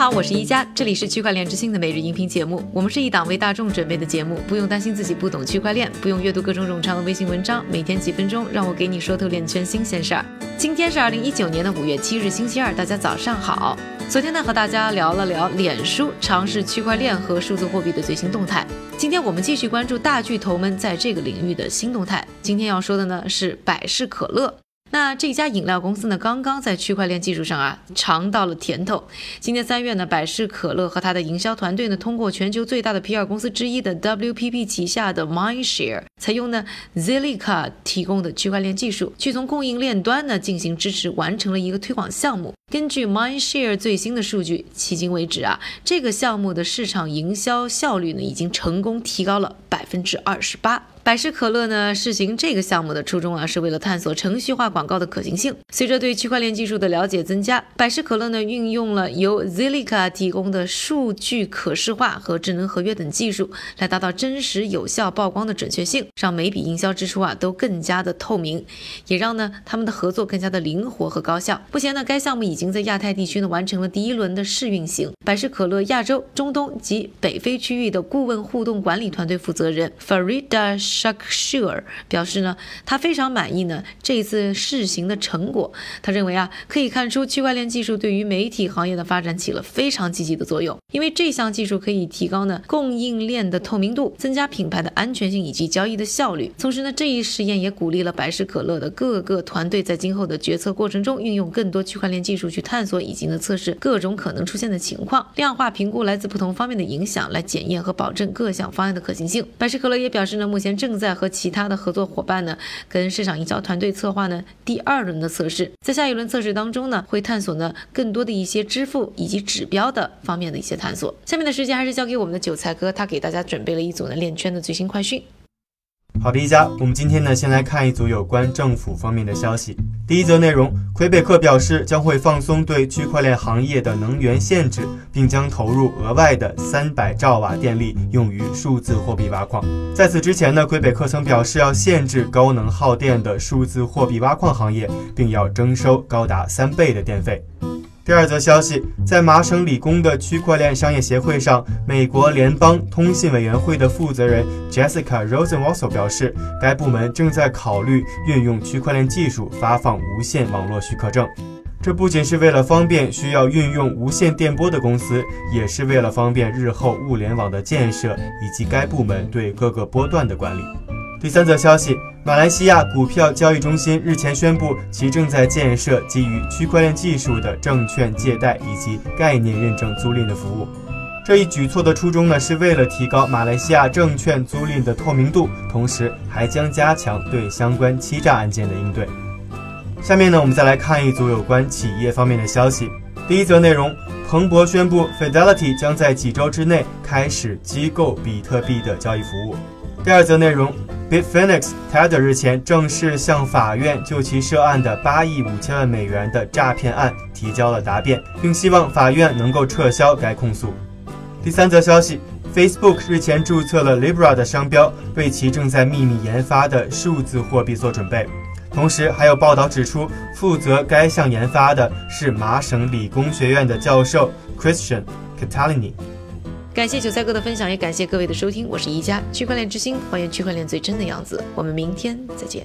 好，我是一加，这里是区块链之星的每日音频节目。我们是一档为大众准备的节目，不用担心自己不懂区块链，不用阅读各种冗长的微信文章，每天几分钟，让我给你说透链圈新鲜事儿。今天是二零一九年的五月七日，星期二，大家早上好。昨天呢，和大家聊了聊脸书尝试区块链和数字货币的最新动态。今天我们继续关注大巨头们在这个领域的新动态。今天要说的呢是百事可乐。那这家饮料公司呢，刚刚在区块链技术上啊尝到了甜头。今年三月呢，百事可乐和它的营销团队呢，通过全球最大的 PR 公司之一的 WPP 旗下的 Mindshare，采用呢 Zilliqa 提供的区块链技术，去从供应链端呢进行支持，完成了一个推广项目。根据 Mindshare 最新的数据，迄今为止啊，这个项目的市场营销效率呢，已经成功提高了百分之二十八。百事可乐呢试行这个项目的初衷啊，是为了探索程序化广告的可行性。随着对区块链技术的了解增加，百事可乐呢运用了由 Zilliqa 提供的数据可视化和智能合约等技术，来达到真实有效曝光的准确性，让每笔营销支出啊都更加的透明，也让呢他们的合作更加的灵活和高效。目前呢，该项目已经在亚太地区呢完成了第一轮的试运行。百事可乐亚洲、中东及北非区域的顾问互动管理团队负责人 Farida。Shaksure 表示呢，他非常满意呢这一次试行的成果。他认为啊，可以看出区块链技术对于媒体行业的发展起了非常积极的作用，因为这项技术可以提高呢供应链的透明度，增加品牌的安全性以及交易的效率。同时呢，这一实验也鼓励了百事可乐的各个团队在今后的决策过程中运用更多区块链技术去探索以及呢测试各种可能出现的情况，量化评估来自不同方面的影响，来检验和保证各项方案的可行性。百事可乐也表示呢，目前正在和其他的合作伙伴呢，跟市场营销团队策划呢第二轮的测试，在下一轮测试当中呢，会探索呢更多的一些支付以及指标的方面的一些探索。下面的时间还是交给我们的韭菜哥，他给大家准备了一组呢链圈的最新快讯。好的，一家，我们今天呢，先来看一组有关政府方面的消息。第一则内容，魁北克表示将会放松对区块链行业的能源限制，并将投入额外的三百兆瓦电力用于数字货币挖矿。在此之前呢，魁北克曾表示要限制高能耗电的数字货币挖矿行业，并要征收高达三倍的电费。第二则消息，在麻省理工的区块链商业协会上，美国联邦通信委员会的负责人 Jessica Rosenwasser 表示，该部门正在考虑运用区块链技术发放无线网络许可证。这不仅是为了方便需要运用无线电波的公司，也是为了方便日后物联网的建设以及该部门对各个波段的管理。第三则消息，马来西亚股票交易中心日前宣布，其正在建设基于区块链技术的证券借贷以及概念认证租赁的服务。这一举措的初衷呢，是为了提高马来西亚证券租赁的透明度，同时还将加强对相关欺诈案件的应对。下面呢，我们再来看一组有关企业方面的消息。第一则内容，彭博宣布，Fidelity 将在几周之内开始机构比特币的交易服务。第二则内容。Bitfinex Tether 日前正式向法院就其涉案的八亿五千万美元的诈骗案提交了答辩，并希望法院能够撤销该控诉。第三则消息：Facebook 日前注册了 Libra 的商标，为其正在秘密研发的数字货币做准备。同时，还有报道指出，负责该项研发的是麻省理工学院的教授 Christian Catalini。感谢韭菜哥的分享，也感谢各位的收听。我是宜家区块链之星，还原区块链最真的样子。我们明天再见。